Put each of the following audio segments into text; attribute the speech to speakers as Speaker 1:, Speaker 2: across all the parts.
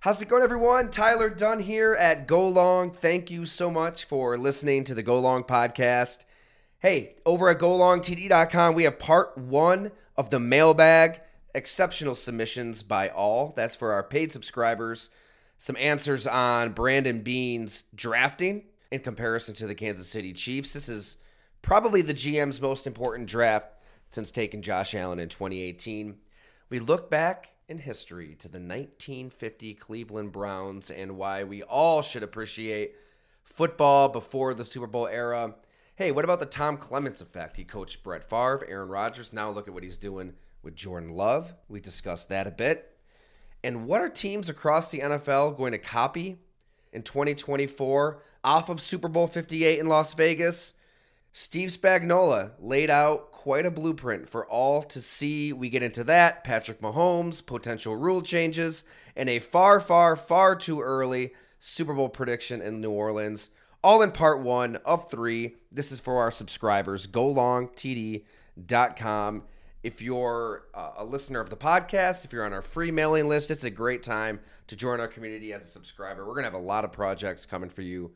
Speaker 1: How's it going, everyone? Tyler Dunn here at Go Long. Thank you so much for listening to the Go Long podcast. Hey, over at golongtd.com, we have part one of the mailbag exceptional submissions by all. That's for our paid subscribers. Some answers on Brandon Beane's drafting in comparison to the Kansas City Chiefs. This is probably the GM's most important draft since taking Josh Allen in 2018. We look back in history to the 1950 Cleveland Browns and why we all should appreciate football before the Super Bowl era. Hey, what about the Tom Clements effect? He coached Brett Favre, Aaron Rodgers. Now look at what he's doing with Jordan Love. We discussed that a bit. And what are teams across the NFL going to copy in 2024 off of Super Bowl 58 in Las Vegas? Steve Spagnuolo laid out quite a blueprint for all to see. We get into that, Patrick Mahomes, potential rule changes, and a far, far, far too early Super Bowl prediction in New Orleans. All in part one of three. This is for our subscribers. GoLongTD.com. If you're uh, a listener of the podcast, if you're on our free mailing list, it's a great time to join our community as a subscriber. We're going to have a lot of projects coming for you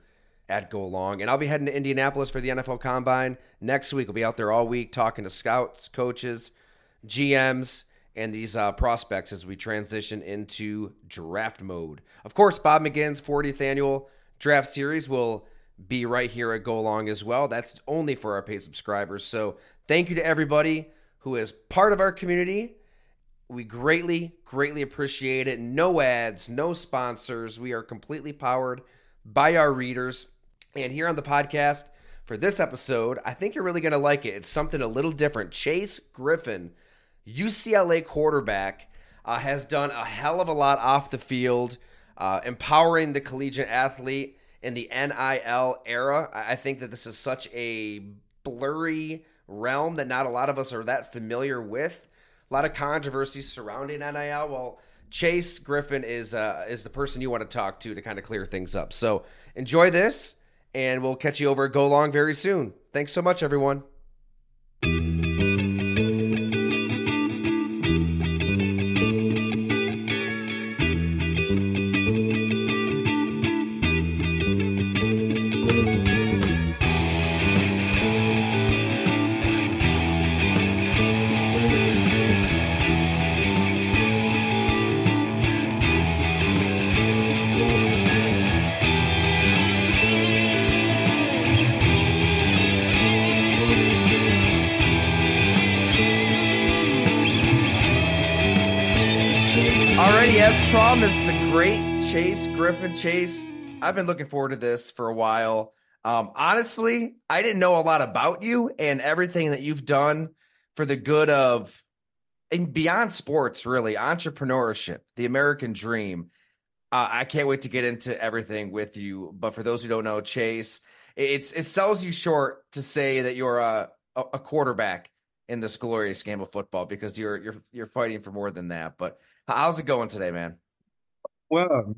Speaker 1: at Go Long. And I'll be heading to Indianapolis for the NFL Combine next week. I'll be out there all week talking to scouts, coaches, GMs, and these uh, prospects as we transition into draft mode. Of course, Bob McGinn's 40th annual draft series will be right here at Go Long as well. That's only for our paid subscribers. So thank you to everybody who is part of our community. We greatly, greatly appreciate it. No ads, no sponsors. We are completely powered by our readers. And here on the podcast for this episode, I think you're really going to like it. It's something a little different. Chase Griffin, UCLA quarterback, uh, has done a hell of a lot off the field, uh, empowering the collegiate athlete in the NIL era. I think that this is such a blurry realm that not a lot of us are that familiar with. A lot of controversies surrounding NIL. Well, Chase Griffin is uh, is the person you want to talk to to kind of clear things up. So enjoy this, and we'll catch you over at Go Long very soon. Thanks so much, everyone. As promised, the great Chase Griffin. Chase, I've been looking forward to this for a while. Um, honestly, I didn't know a lot about you and everything that you've done for the good of and beyond sports, really, entrepreneurship, the American dream. Uh, I can't wait to get into everything with you. But for those who don't know, Chase, it's it sells you short to say that you're a a quarterback in this glorious game of football because you're you're you're fighting for more than that. But how's it going today, man?
Speaker 2: Well,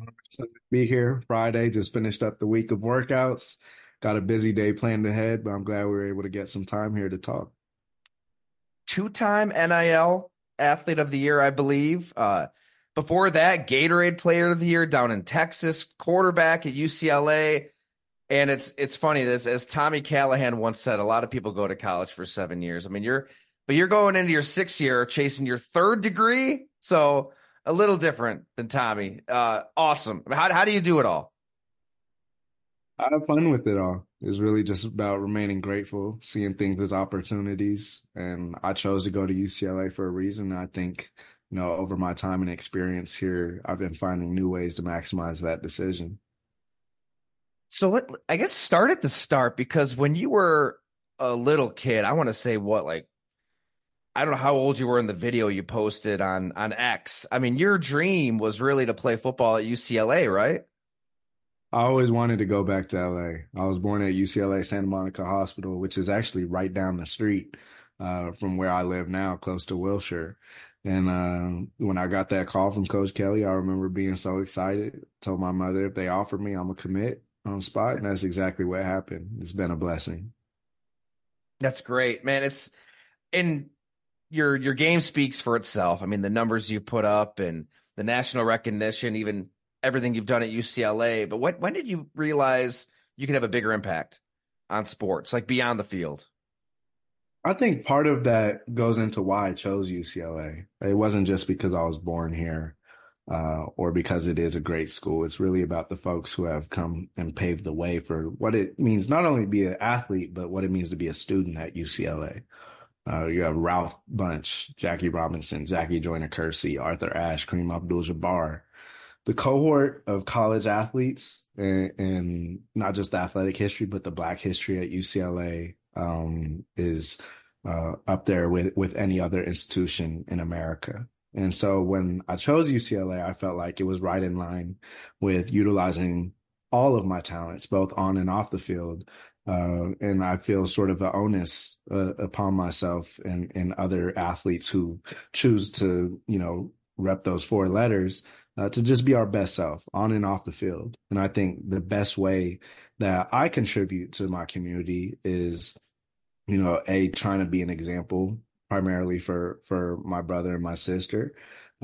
Speaker 2: be here Friday. Just finished up the week of workouts. Got a busy day planned ahead, but I'm glad we were able to get some time here to talk.
Speaker 1: Two-time NIL athlete of the year, I believe. Uh, before that, Gatorade Player of the Year down in Texas, quarterback at UCLA. And it's it's funny this as Tommy Callahan once said, a lot of people go to college for seven years. I mean, you're but you're going into your sixth year, chasing your third degree, so a little different than Tommy. Uh, awesome. How how do you do it all?
Speaker 2: I have fun with it all. It's really just about remaining grateful, seeing things as opportunities, and I chose to go to UCLA for a reason. I think you know over my time and experience here, I've been finding new ways to maximize that decision.
Speaker 1: So let I guess start at the start because when you were a little kid, I want to say what like I don't know how old you were in the video you posted on on X. I mean, your dream was really to play football at UCLA, right?
Speaker 2: I always wanted to go back to LA. I was born at UCLA Santa Monica Hospital, which is actually right down the street uh, from where I live now, close to Wilshire. And uh, when I got that call from Coach Kelly, I remember being so excited. Told my mother if they offered me, I'm gonna commit on spot, and that's exactly what happened. It's been a blessing.
Speaker 1: That's great, man. It's and your your game speaks for itself. I mean, the numbers you put up and the national recognition, even everything you've done at UCLA, but what, when did you realize you could have a bigger impact on sports, like beyond the field?
Speaker 2: I think part of that goes into why I chose UCLA. It wasn't just because I was born here uh, or because it is a great school. It's really about the folks who have come and paved the way for what it means not only to be an athlete, but what it means to be a student at UCLA. Uh, you have Ralph Bunche, Jackie Robinson, Jackie Joyner Kersee, Arthur Ashe, Kareem Abdul-Jabbar. The cohort of college athletes and, and, not just the athletic history, but the Black history at UCLA um, is uh, up there with with any other institution in America. And so when I chose UCLA, I felt like it was right in line with utilizing all of my talents, both on and off the field. Uh, and I feel sort of an onus uh, upon myself and, and other athletes who choose to, you know, rep those four letters uh, to just be our best self on and off the field. And I think the best way that I contribute to my community is, you know, a trying to be an example primarily for for my brother and my sister,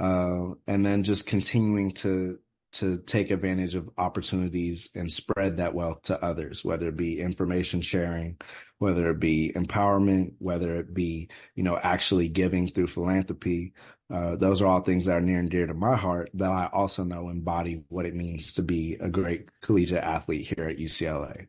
Speaker 2: uh, and then just continuing to to take advantage of opportunities and spread that wealth to others, whether it be information sharing, whether it be empowerment, whether it be you know actually giving through philanthropy. Uh, those are all things that are near and dear to my heart that I also know embody what it means to be a great collegiate athlete here at UCLA.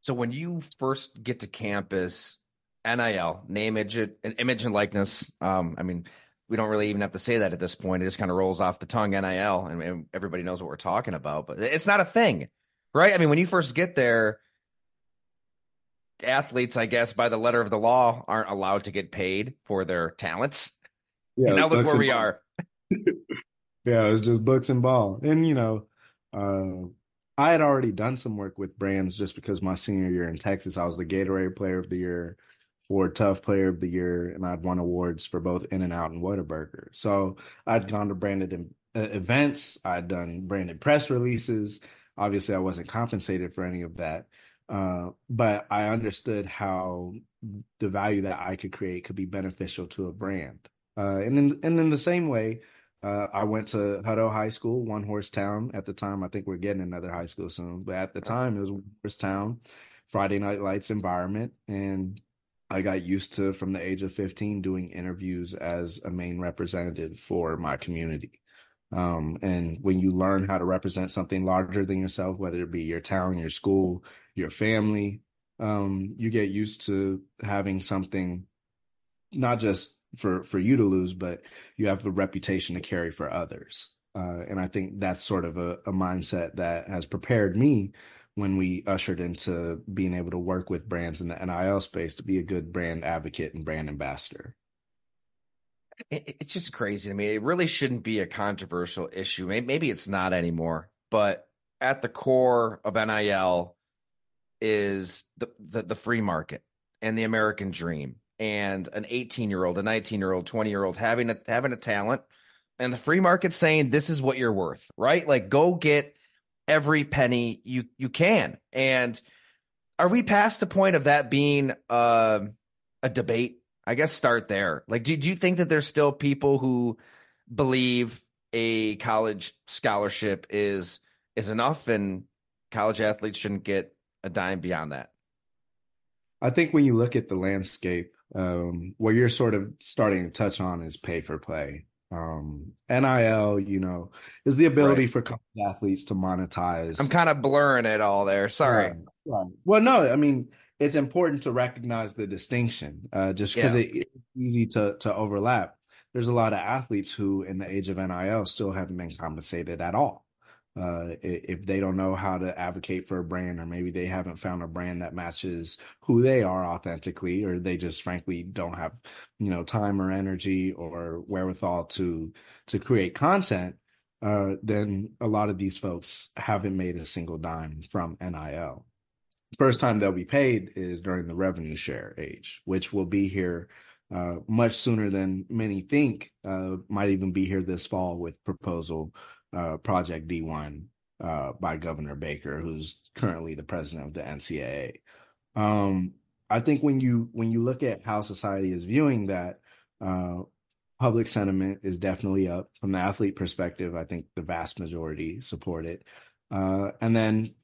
Speaker 1: So when you first get to campus, NIL, name, image, image and likeness. Um, I mean, we don't really even have to say that at this point. It just kind of rolls off the tongue, NIL, and, and everybody knows what we're talking about. But it's not a thing, right? I mean, when you first get there, athletes, I guess, by the letter of the law, aren't allowed to get paid for their talents. Yeah, and now look where we ball. are.
Speaker 2: yeah, it was just books and ball, and you know, uh, I had already done some work with brands just because my senior year in Texas, I was the Gatorade Player of the Year for Tough Player of the Year, and I'd won awards for both In-N-Out and Whataburger. So I'd gone to branded events, I'd done branded press releases. Obviously, I wasn't compensated for any of that, uh, but I understood how the value that I could create could be beneficial to a brand. Uh, and in and in the same way, uh, I went to Hutto High School, one horse town at the time. I think we're getting another high school soon, but at the time it was one horse town, Friday Night Lights environment, and I got used to from the age of 15 doing interviews as a main representative for my community. Um, and when you learn how to represent something larger than yourself, whether it be your town, your school, your family, um, you get used to having something not just for for you to lose, but you have a reputation to carry for others. Uh, and I think that's sort of a, a mindset that has prepared me when we ushered into being able to work with brands in the NIL space to be a good brand advocate and brand ambassador.
Speaker 1: It's just crazy to me. It really shouldn't be a controversial issue. Maybe it's not anymore, but at the core of NIL is the, the, the free market and the American dream and an 18 year old, a 19 year old, 20 year old having a having a talent and the free market saying this is what you're worth, right? Like go get every penny you you can. And are we past the point of that being uh, a debate? I guess start there. Like, do, do you think that there's still people who believe a college scholarship is is enough, and college athletes shouldn't get a dime beyond that?
Speaker 2: I think when you look at the landscape, um, what you're sort of starting to touch on is pay for play. Um, NIL, you know, is the ability right. for college athletes to monetize.
Speaker 1: I'm kind of blurring it all there. Sorry. Right,
Speaker 2: right. Well, no, I mean, it's important to recognize the distinction, uh, just because yeah. it, it's easy to to overlap. There's a lot of athletes who, in the age of NIL, still haven't been compensated at all uh, if they don't know how to advocate for a brand, or maybe they haven't found a brand that matches who they are authentically, or they just frankly don't have, you know, time or energy or wherewithal to to create content, uh, then a lot of these folks haven't made a single dime from NIL. First time they'll be paid is during the revenue share age, which will be here uh, much sooner than many think. Uh, might even be here this fall with proposal uh, Project D1 uh, by Governor Baker, who's currently the president of the NCAA. Um, I think when you when you look at how society is viewing that, uh, public sentiment is definitely up from the athlete perspective. I think the vast majority support it. Uh, and then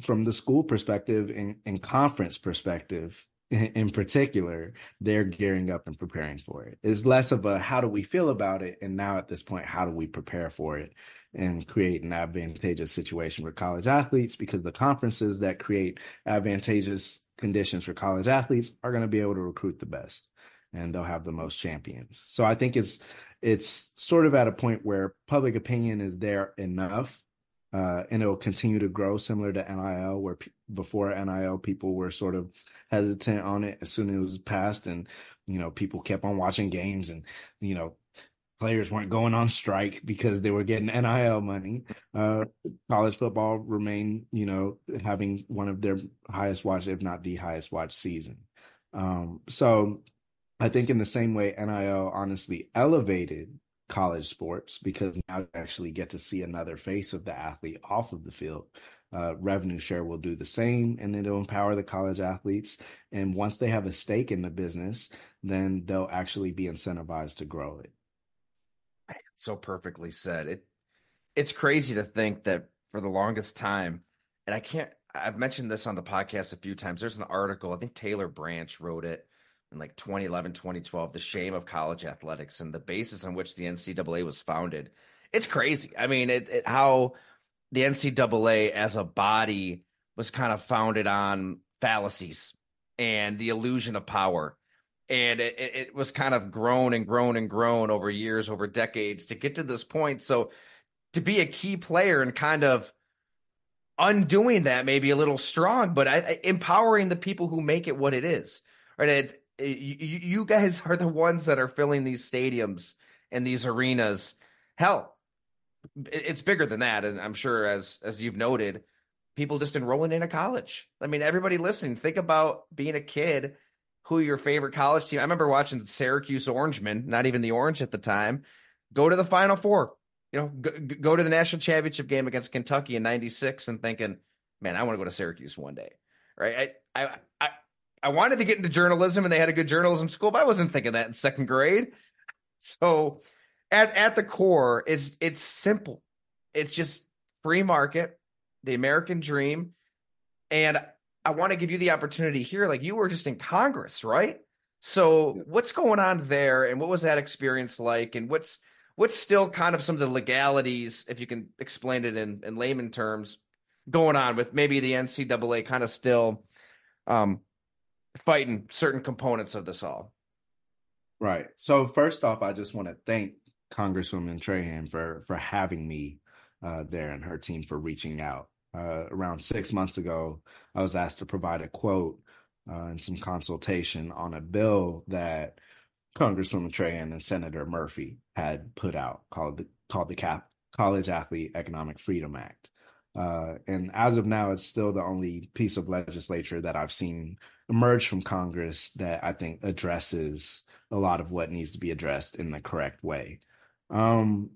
Speaker 2: from the school perspective and, and conference perspective, in particular, they're gearing up and preparing for it. It's less of a how do we feel about it, and now at this point, how do we prepare for it and create an advantageous situation for college athletes? Because the conferences that create advantageous conditions for college athletes are going to be able to recruit the best, and they'll have the most champions. So I think it's it's sort of at a point where public opinion is there enough uh, and it'll continue to grow similar to NIL, where p- before NIL people were sort of hesitant on it as soon as it was passed, and you know people kept on watching games, and you know players weren't going on strike because they were getting NIL money. Uh, college football remained, you know, having one of their highest watched, if not the highest watched season. Um, so I think in the same way, NIL honestly elevated college sports because now you actually get to see another face of the athlete off of the field. Uh, revenue share will do the same and it'll empower the college athletes. And once they have a stake in the business, then they'll actually be incentivized to grow it.
Speaker 1: So perfectly said. It it's crazy to think that for the longest time, and I can't I've mentioned this on the podcast a few times. There's an article, I think Taylor Branch wrote it in like 2011, 2012, the shame of college athletics and the basis on which the NCAA was founded. It's crazy. I mean, it, it, how the NCAA as a body was kind of founded on fallacies and the illusion of power. And it, it was kind of grown and grown and grown over years, over decades to get to this point. So to be a key player and kind of undoing that may be a little strong, but I, empowering the people who make it what it is. Right. It, uh, you, you guys are the ones that are filling these stadiums and these arenas. Hell, it's bigger than that, and I'm sure as as you've noted, people just enrolling into college. I mean, everybody listening, think about being a kid who your favorite college team. I remember watching the Syracuse Orangemen, not even the Orange at the time, go to the Final Four. You know, go, go to the national championship game against Kentucky in '96 and thinking, "Man, I want to go to Syracuse one day." Right? I, I, I I wanted to get into journalism and they had a good journalism school, but I wasn't thinking that in second grade. So at at the core, it's it's simple. It's just free market, the American dream. And I want to give you the opportunity here. Like you were just in Congress, right? So what's going on there and what was that experience like? And what's what's still kind of some of the legalities, if you can explain it in, in layman terms, going on with maybe the NCAA kind of still um, fighting certain components of this all.
Speaker 2: Right. So first off, I just want to thank Congresswoman Trahan for for having me uh, there and her team for reaching out. Uh, around six months ago, I was asked to provide a quote uh, and some consultation on a bill that Congresswoman Trahan and Senator Murphy had put out called the called the Cap- College Athlete Economic Freedom Act. Uh, and as of now, it's still the only piece of legislature that I've seen emerge from Congress that I think addresses a lot of what needs to be addressed in the correct way. Um,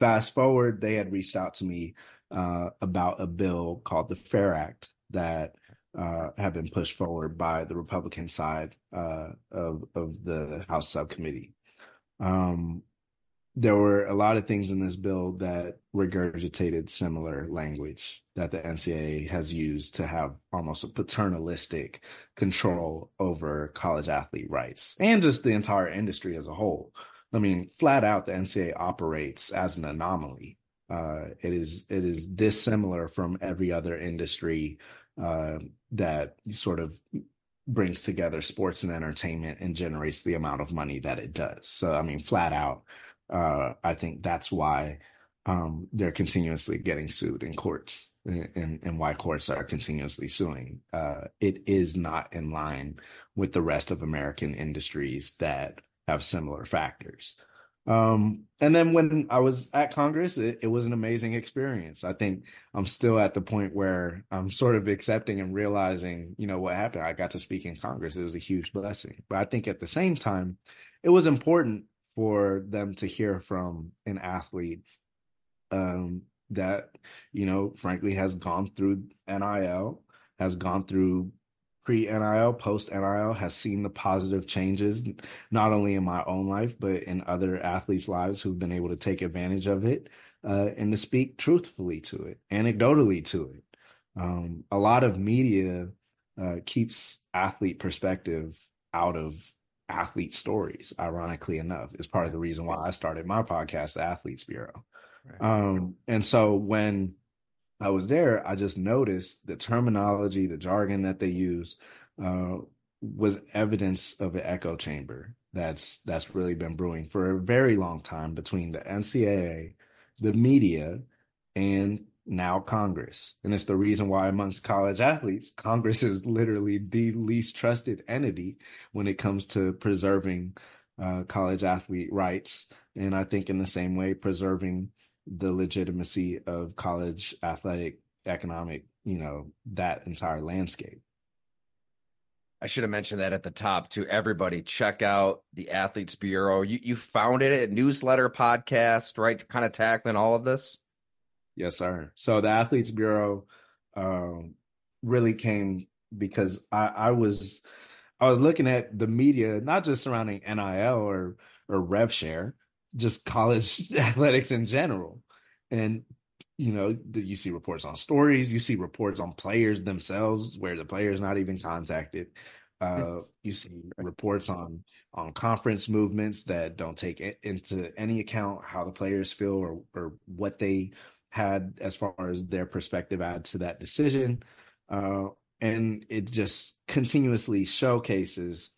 Speaker 2: fast forward, they had reached out to me uh, about a bill called the FAIR Act that uh, have been pushed forward by the Republican side uh, of of the House subcommittee. Um, there were a lot of things in this bill that regurgitated similar language that the NCAA has used to have almost a paternalistic control over college athlete rights and just the entire industry as a whole. I mean, flat out, the NCAA operates as an anomaly. Uh, it is it is dissimilar from every other industry uh, that sort of brings together sports and entertainment and generates the amount of money that it does. So, I mean, flat out, uh, I think that's why um, they're continuously getting sued in courts and, and why courts are continuously suing. Uh, it is not in line with the rest of American industries that have similar factors. Um, and then when I was at Congress, it, it, was an amazing experience. I think I'm still at the point where I'm sort of accepting and realizing, you know, what happened. I got to speak in Congress. It was a huge blessing. But I think at the same time, it was important for them to hear from an athlete um, that you know frankly has gone through nil has gone through pre NIL, post NIL has seen the positive changes, not only in my own life, but in other athletes' lives who've been able to take advantage of it uh, and to speak truthfully to it, anecdotally to it. Um, a lot of media uh, keeps athlete perspective out of athlete stories, ironically enough, is part of the reason why I started my podcast, the Athletes Bureau. Right. Um, and so when I was there, I just noticed the terminology, the jargon that they use uh, was evidence of an echo chamber that's that's really been brewing for a very long time between the NCAA, the media, and now Congress. And it's the reason why amongst college athletes, Congress is literally the least trusted entity when it comes to preserving uh, college athlete rights. And I think in the same way, preserving the legitimacy of college athletic economic, you know, that entire landscape.
Speaker 1: I should have mentioned that at the top to everybody. Check out the Athletes Bureau. You you founded it, newsletter, podcast, right? Kind of tackling all of this.
Speaker 2: Yes, sir. So the Athletes Bureau um, really came because I, I was I was looking at the media, not just surrounding NIL or or rev share, just college athletics in general. And you know, you see reports on stories, you see reports on players themselves where the player's not even contacted. Uh, you see reports on on conference movements that don't take into any account how the players feel or or what they had as far as their perspective add to that decision. Uh, and it just continuously showcases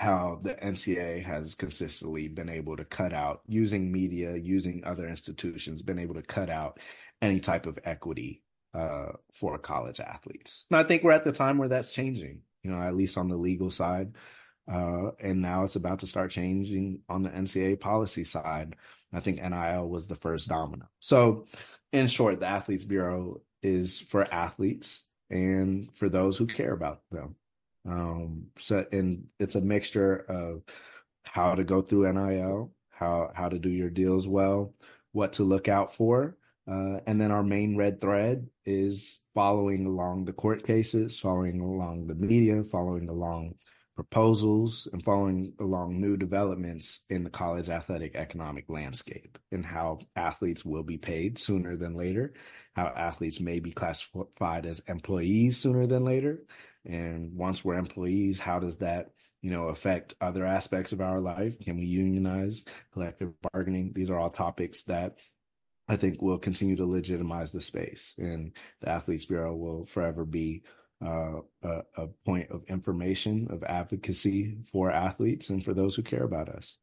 Speaker 2: how the NCAA has consistently been able to cut out using media, using other institutions, been able to cut out any type of equity uh, for college athletes. And I think we're at the time where that's changing, you know, at least on the legal side. Uh, and now it's about to start changing on the NCAA policy side. I think NIL was the first domino. So, in short, the Athletes Bureau is for athletes and for those who care about them. Um, so and it's a mixture of how to go through NIL, how how to do your deals well, what to look out for, uh, and then our main red thread is following along the court cases, following along the media, following along proposals, and following along new developments in the college athletic economic landscape and how athletes will be paid sooner than later, how athletes may be classified as employees sooner than later, and once we're employees, how does that, you know, affect other aspects of our life? Can we unionize, collective bargaining? These are all topics that I think will continue to legitimize the space. And the Athletes Bureau will forever be uh, a, a, point of information, of advocacy for athletes and for those who care about us.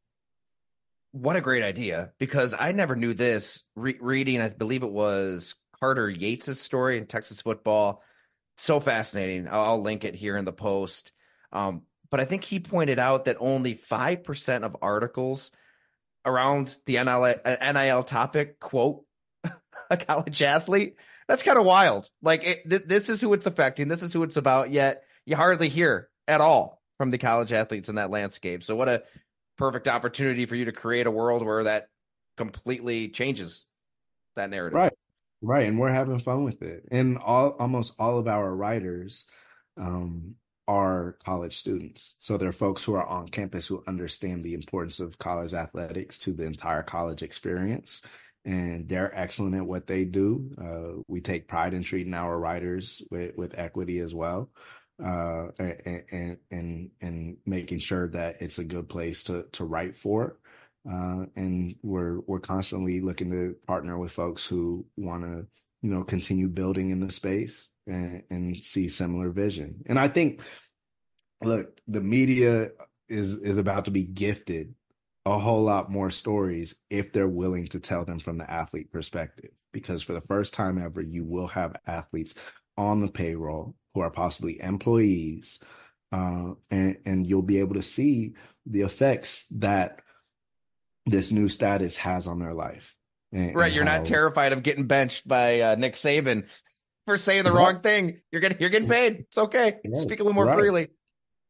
Speaker 1: What a great idea! Because I never knew this. Re- reading, I believe it was Carter Yates' story in Texas football so fascinating. I'll, I'll link it here in the post. Um, but I think he pointed out that only 5% of articles around the NIL, NIL topic quote a college athlete. That's kind of wild. Like, it, th- this is who it's affecting. This is who it's about. Yet you hardly hear at all from the college athletes in that landscape. So, what a perfect opportunity for you to create a world where that completely changes that narrative.
Speaker 2: Right. Right, and we're having fun with it. And all almost all of our writers um, are college students. So they're folks who are on campus who understand the importance of college athletics to the entire college experience. And they're excellent at what they do. Uh, we take pride in treating our writers with, with equity as well. Uh, and, and, and making sure that it's a good place to, to write for. Uh, and we're we're constantly looking to partner with folks who want to you know continue building in the space and, and see similar vision. And I think, look, the media is is about to be gifted a whole lot more stories if they're willing to tell them from the athlete perspective. Because for the first time ever, you will have athletes on the payroll who are possibly employees, uh, and and you'll be able to see the effects that this new status has on their life.
Speaker 1: And, right, and you're how... not terrified of getting benched by uh, Nick Saban for saying the right. wrong thing. You're getting you're getting paid. It's okay. Speak a little more
Speaker 2: right.
Speaker 1: freely.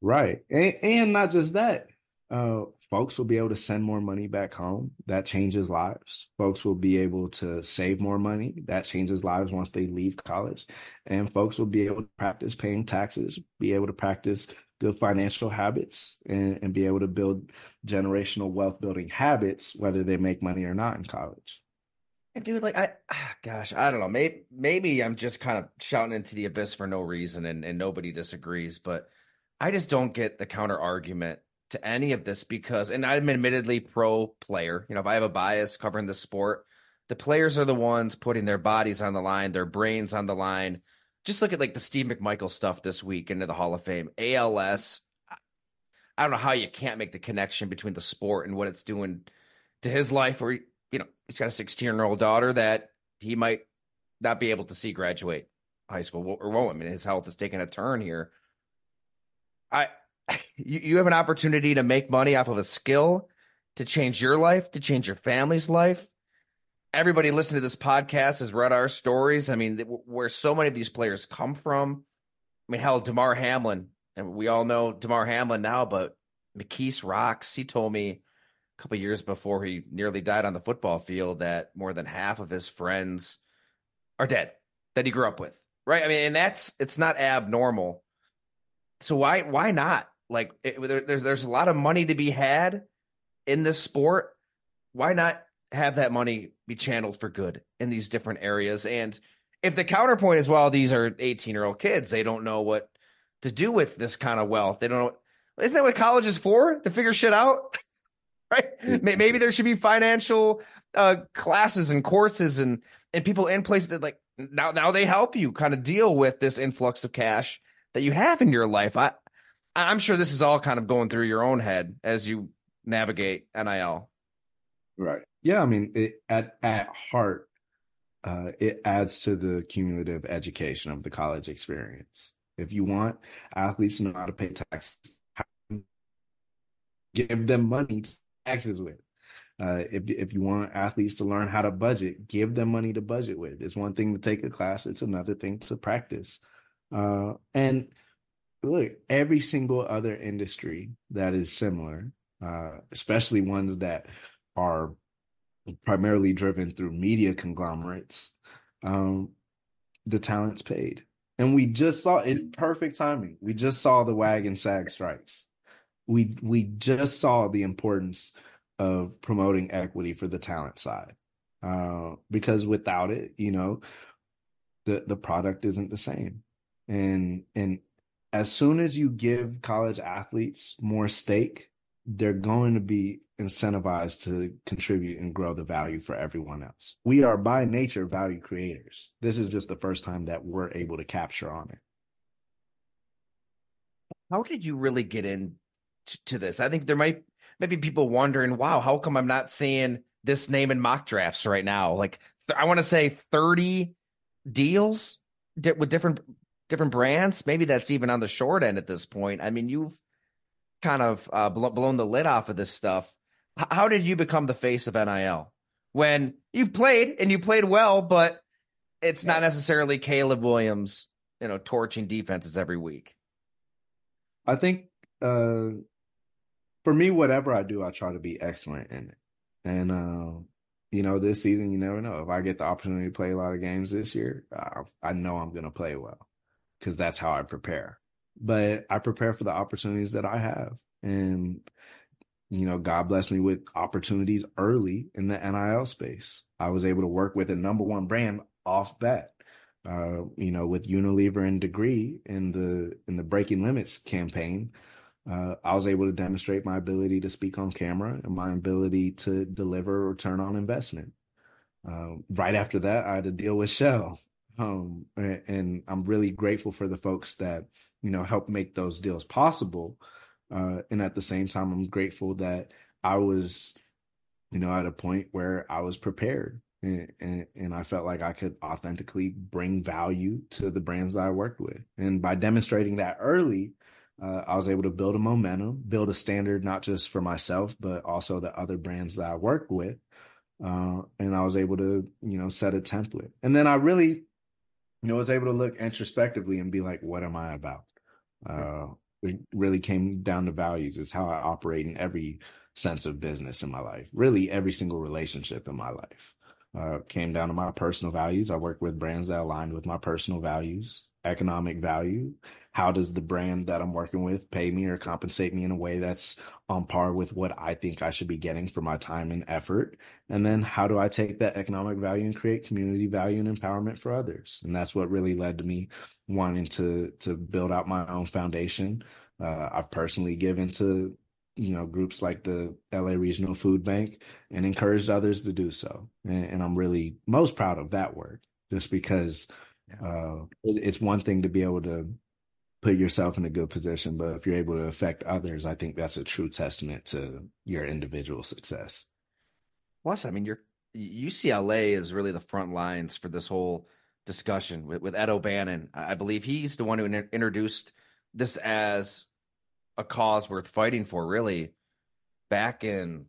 Speaker 2: Right, and, and not just that. Uh, folks will be able to send more money back home. That changes lives. Folks will be able to save more money. That changes lives once they leave college. And folks will be able to practice paying taxes, be able to practice good financial habits, and, and be able to build generational wealth building habits, whether they make money or not in college.
Speaker 1: And dude, like I, ah, gosh, I don't know. Maybe maybe I'm just kind of shouting into the abyss for no reason, and, and nobody disagrees. But I just don't get the counter argument to any of this because, and I'm admittedly pro player. You know, if I have a bias covering the sport, the players are the ones putting their bodies on the line, their brains on the line. Just look at like the Steve McMichael stuff this week into the Hall of Fame. ALS. I don't know how you can't make the connection between the sport and what it's doing to his life, or you know, he's got a 16 year old daughter that he might not be able to see graduate high school or won't. I mean, his health is taking a turn here. I you, you have an opportunity to make money off of a skill to change your life, to change your family's life. Everybody listening to this podcast has read our stories. I mean, where so many of these players come from. I mean, hell, Damar Hamlin, and we all know Damar Hamlin now, but McKees Rocks, he told me a couple years before he nearly died on the football field that more than half of his friends are dead that he grew up with. Right. I mean, and that's it's not abnormal. So why why not? Like it, there, there's there's a lot of money to be had in this sport. Why not have that money be channeled for good in these different areas? And if the counterpoint is, well, these are 18 year old kids, they don't know what to do with this kind of wealth. They don't know. Isn't that what college is for? To figure shit out, right? Maybe there should be financial uh, classes and courses and and people in places that like now now they help you kind of deal with this influx of cash that you have in your life. I I'm sure this is all kind of going through your own head as you navigate NIL.
Speaker 2: Right. Yeah. I mean, it, at at heart, uh, it adds to the cumulative education of the college experience. If you want athletes to know how to pay taxes, give them money to taxes with. Uh, if if you want athletes to learn how to budget, give them money to budget with. It's one thing to take a class; it's another thing to practice. Uh, and look, every single other industry that is similar, uh, especially ones that are primarily driven through media conglomerates, um, the talent's paid. And we just saw it's perfect timing. We just saw the wagon SAG strikes. We we just saw the importance of promoting equity for the talent side. Uh, because without it, you know, the the product isn't the same. And and as soon as you give college athletes more stake, they're going to be incentivized to contribute and grow the value for everyone else. We are by nature value creators. This is just the first time that we're able to capture on it.
Speaker 1: How did you really get into to this? I think there might maybe people wondering, wow, how come I'm not seeing this name in mock drafts right now? Like I want to say 30 deals with different different brands. Maybe that's even on the short end at this point. I mean, you've kind of uh, blown the lid off of this stuff. H- how did you become the face of NIL when you played and you played well, but it's not necessarily Caleb Williams, you know, torching defenses every week?
Speaker 2: I think uh, for me, whatever I do, I try to be excellent in it. And, uh, you know, this season, you never know. If I get the opportunity to play a lot of games this year, I, I know I'm going to play well because that's how I prepare. But I prepare for the opportunities that I have. And, you know, God blessed me with opportunities early in the NIL space. I was able to work with a number one brand off bet. Uh, you know, with Unilever and Degree in the in the Breaking Limits campaign, uh, I was able to demonstrate my ability to speak on camera and my ability to deliver return on investment. Uh, right after that, I had to deal with Shell, um, and I'm really grateful for the folks that you know helped make those deals possible. Uh, and at the same time, I'm grateful that I was, you know, at a point where I was prepared and, and, and, I felt like I could authentically bring value to the brands that I worked with. And by demonstrating that early, uh, I was able to build a momentum, build a standard, not just for myself, but also the other brands that I worked with. Uh, and I was able to, you know, set a template. And then I really you know, was able to look introspectively and be like, what am I about? Uh, it really came down to values. It's how I operate in every sense of business in my life. Really, every single relationship in my life uh, came down to my personal values. I work with brands that aligned with my personal values, economic value. How does the brand that I'm working with pay me or compensate me in a way that's on par with what I think I should be getting for my time and effort? And then how do I take that economic value and create community value and empowerment for others? And that's what really led to me wanting to to build out my own foundation. Uh, I've personally given to you know groups like the LA Regional Food Bank and encouraged others to do so. And, and I'm really most proud of that work, just because uh, it's one thing to be able to put yourself in a good position, but if you're able to affect others, I think that's a true testament to your individual success.
Speaker 1: Plus, I mean, your UCLA is really the front lines for this whole discussion with, with Ed O'Bannon. I believe he's the one who in- introduced this as a cause worth fighting for, really, back in.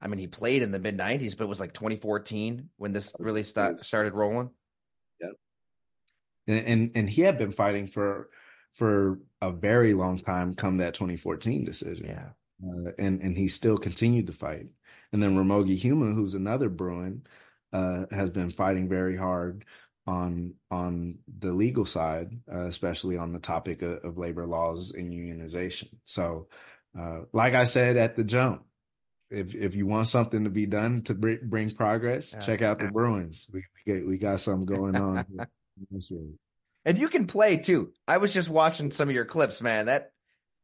Speaker 1: I mean, he played in the mid '90s, but it was like 2014 when this really start, started rolling.
Speaker 2: Yeah, and, and and he had been fighting for for a very long time. Come that 2014 decision,
Speaker 1: yeah,
Speaker 2: uh, and and he still continued to fight. And then Ramogi Huma, who's another Bruin, uh, has been fighting very hard on on the legal side, uh, especially on the topic of, of, labor laws and unionization. So, uh, like I said at the jump, if if you want something to be done to br- bring progress, yeah. check out the Bruins. We we, we got something going on.
Speaker 1: and you can play too. I was just watching some of your clips, man. That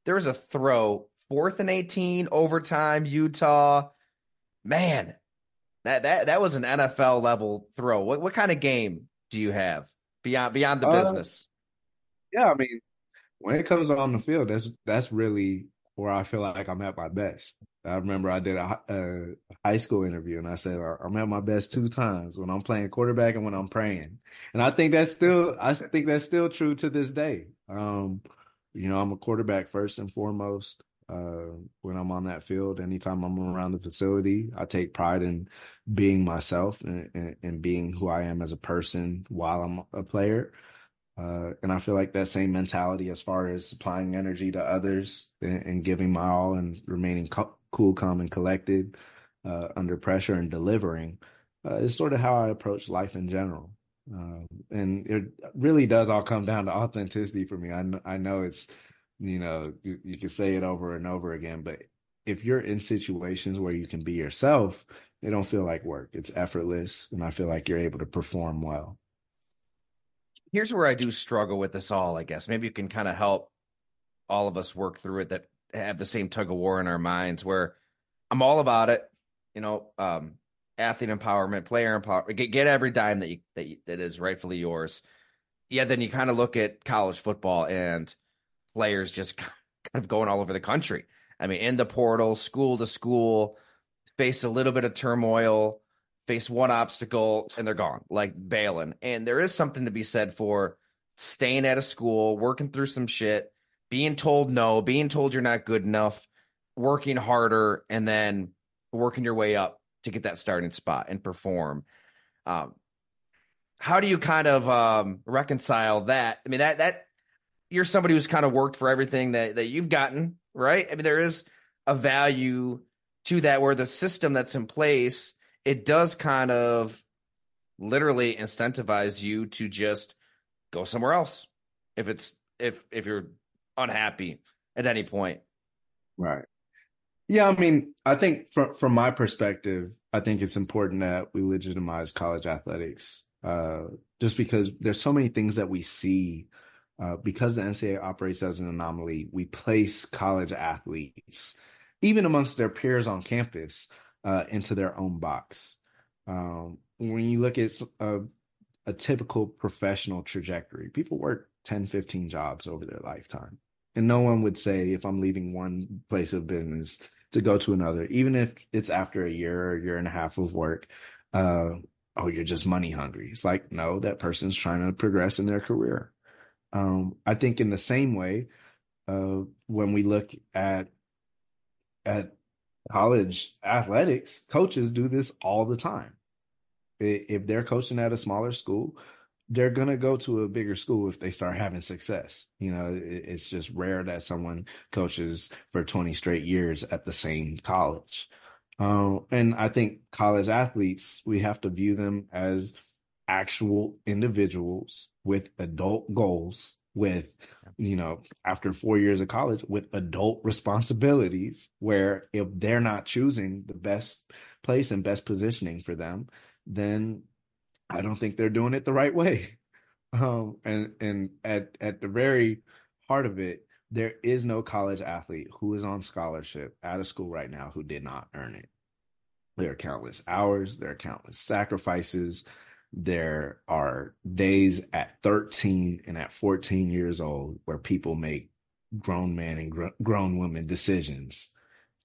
Speaker 1: there was a throw, fourth and eighteen, overtime, Utah. Man, that that that was an NFL level throw. What what kind of game do you have beyond beyond the uh, business?
Speaker 2: Yeah, I mean, when it comes on the field, that's that's really where I feel like I'm at my best. I remember I did a, a high school interview and I said I'm at my best two times when I'm playing quarterback and when I'm praying, and I think that's still I think that's still true to this day. Um, you know, I'm a quarterback first and foremost uh, when I'm on that field. Anytime I'm around the facility, I take pride in being myself and, and, and being who I am as a person while I'm a player. Uh, and I feel like that same mentality as far as supplying energy to others and, and giving my all and remaining co- cool, calm, and collected uh, under pressure and delivering uh, is sort of how I approach life in general. Um, and it really does all come down to authenticity for me. I, I know it's you know, you, you can say it over and over again, but if you're in situations where you can be yourself, it don't feel like work. It's effortless, and I feel like you're able to perform well.
Speaker 1: Here's where I do struggle with this all, I guess. Maybe you can kind of help all of us work through it that have the same tug of war in our minds where I'm all about it, you know, um, athlete empowerment, player empowerment, get, get every dime that you, that you, that is rightfully yours. Yeah, then you kind of look at college football and – players just kind of going all over the country. I mean, in the portal, school to school, face a little bit of turmoil, face one obstacle, and they're gone, like bailing. And there is something to be said for staying at a school, working through some shit, being told no, being told you're not good enough, working harder, and then working your way up to get that starting spot and perform. Um, how do you kind of um, reconcile that? I mean, that that you're somebody who's kind of worked for everything that, that you've gotten, right? I mean, there is a value to that where the system that's in place, it does kind of literally incentivize you to just go somewhere else if it's if if you're unhappy at any point.
Speaker 2: Right. Yeah, I mean, I think from from my perspective, I think it's important that we legitimize college athletics. Uh, just because there's so many things that we see uh, because the NCAA operates as an anomaly, we place college athletes, even amongst their peers on campus, uh, into their own box. Um, when you look at a, a, typical professional trajectory, people work 10, 15 jobs over their lifetime. And no one would say, if I'm leaving one place of business to go to another, even if it's after a year or year and a half of work, uh, oh, you're just money hungry. It's like, no, that person's trying to progress in their career. Um, I think in the same way, uh, when we look at at college athletics, coaches do this all the time. If they're coaching at a smaller school, they're going to go to a bigger school if they start having success. You know, it's just rare that someone coaches for 20 straight years at the same college. Um, and I think college athletes, we have to view them as actual individuals with adult goals, with, you know, after four years of college, with adult responsibilities, where if they're not choosing the best place and best positioning for them, then I don't think they're doing it the right way. Um, and and at at the very heart of it, there is no college athlete who is on scholarship out of school right now who did not earn it. There are countless hours, there are countless sacrifices. There are days at 13 and at 14 years old where people make grown men and gr- grown women decisions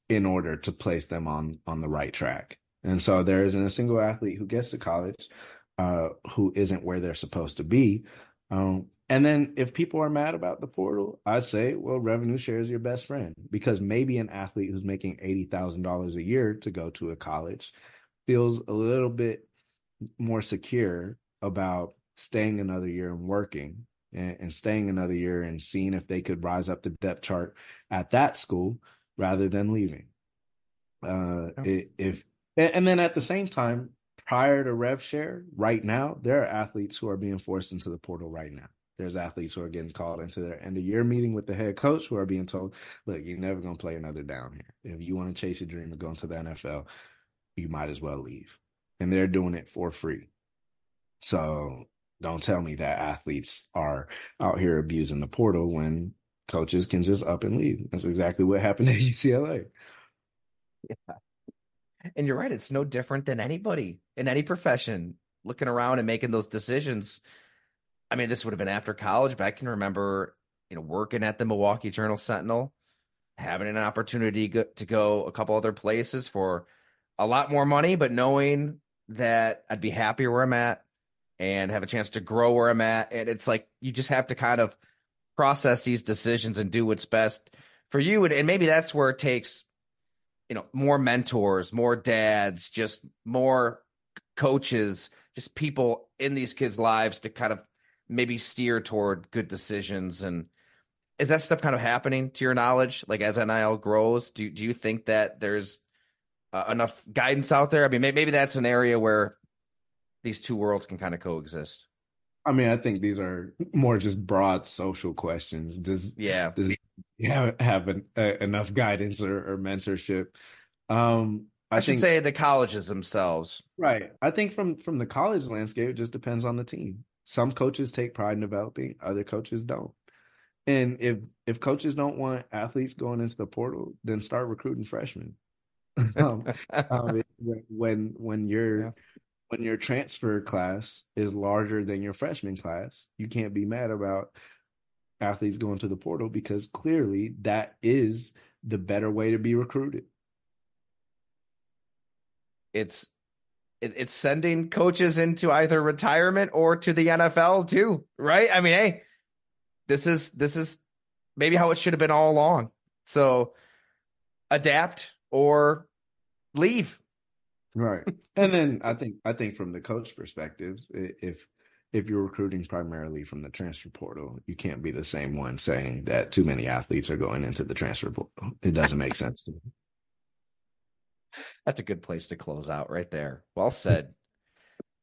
Speaker 2: in order to place them on on the right track. And so there isn't a single athlete who gets to college uh, who isn't where they're supposed to be. Um, and then if people are mad about the portal, I say, well, revenue share is your best friend because maybe an athlete who's making eighty thousand dollars a year to go to a college feels a little bit more secure about staying another year and working and, and staying another year and seeing if they could rise up the depth chart at that school rather than leaving. Uh, if and then at the same time, prior to rev share right now there are athletes who are being forced into the portal right now. There's athletes who are getting called into their end of year meeting with the head coach who are being told look you're never going to play another down here. If you want to chase your dream of going to the nfl you might as well leave. And they're doing it for free. So don't tell me that athletes are out here abusing the portal when coaches can just up and leave. That's exactly what happened at ucla
Speaker 1: yeah and you're right. It's no different than anybody in any profession looking around and making those decisions. I mean, this would have been after college, but I can remember, you know, working at the Milwaukee Journal Sentinel, having an opportunity to go a couple other places for a lot more money, but knowing that I'd be happier where I'm at and have a chance to grow where I'm at. And it's like you just have to kind of process these decisions and do what's best for you. And, and maybe that's where it takes you know more mentors more dads just more coaches just people in these kids lives to kind of maybe steer toward good decisions. And is that stuff kind of happening to your knowledge like as nil grows? Do, do you think that there's uh, enough guidance out there? I mean maybe, maybe that's an area where these two worlds can kind of coexist.
Speaker 2: I mean, I think these are more just broad social questions. Does
Speaker 1: yeah.
Speaker 2: does have have an, uh, enough guidance or, or mentorship? Um,
Speaker 1: I, I should think, say the colleges themselves.
Speaker 2: Right. I think from from the college landscape, it just depends on the team. Some coaches take pride in developing, other coaches don't. And if if coaches don't want athletes going into the portal, then start recruiting freshmen. um, um, when when you're yeah when your transfer class is larger than your freshman class, you can't be mad about athletes going to the portal because clearly that is the better way to be recruited.
Speaker 1: It's it, it's sending coaches into either retirement or to the NFL too, right? I mean, hey, this is this is maybe how it should have been all along. So adapt or leave.
Speaker 2: Right. and then I think I think from the coach perspective, if if you're recruiting primarily from the transfer portal, you can't be the same one saying that too many athletes are going into the transfer portal. It doesn't make sense to me.
Speaker 1: That's a good place to close out right there. Well said.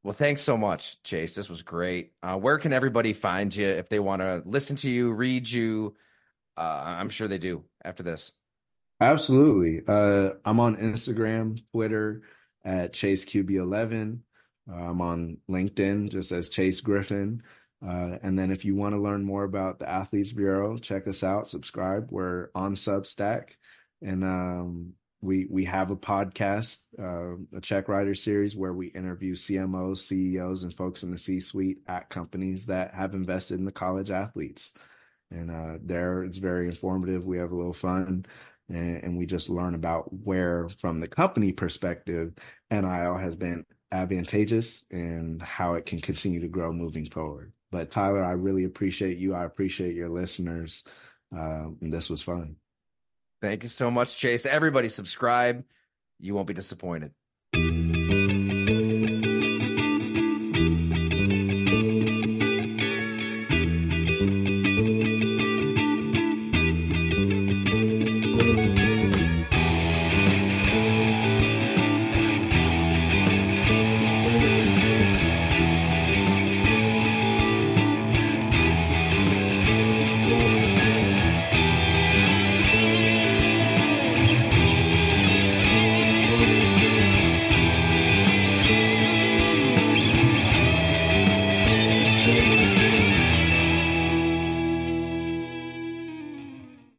Speaker 1: well, thanks so much, Chase. This was great. Uh, where can everybody find you if they want to listen to you, read you? Uh, I'm sure they do after this.
Speaker 2: Absolutely. Uh, I'm on Instagram, Twitter, at Chase QB11. Uh, I'm on LinkedIn just as Chase Griffin. Uh, and then if you want to learn more about the Athletes Bureau, check us out, subscribe. We're on Substack. And um, we we have a podcast, uh, a check writer series where we interview CMOs, CEOs, and folks in the C-suite at companies that have invested in the college athletes. And uh, there, it's very informative. We have a little fun and, and we just learn about where, from the company perspective, NIL has been advantageous and how it can continue to grow moving forward. But Tyler, I really appreciate you. I appreciate your listeners. Um, and this was fun.
Speaker 1: Thank you so much, Chase. Everybody subscribe. You won't be disappointed.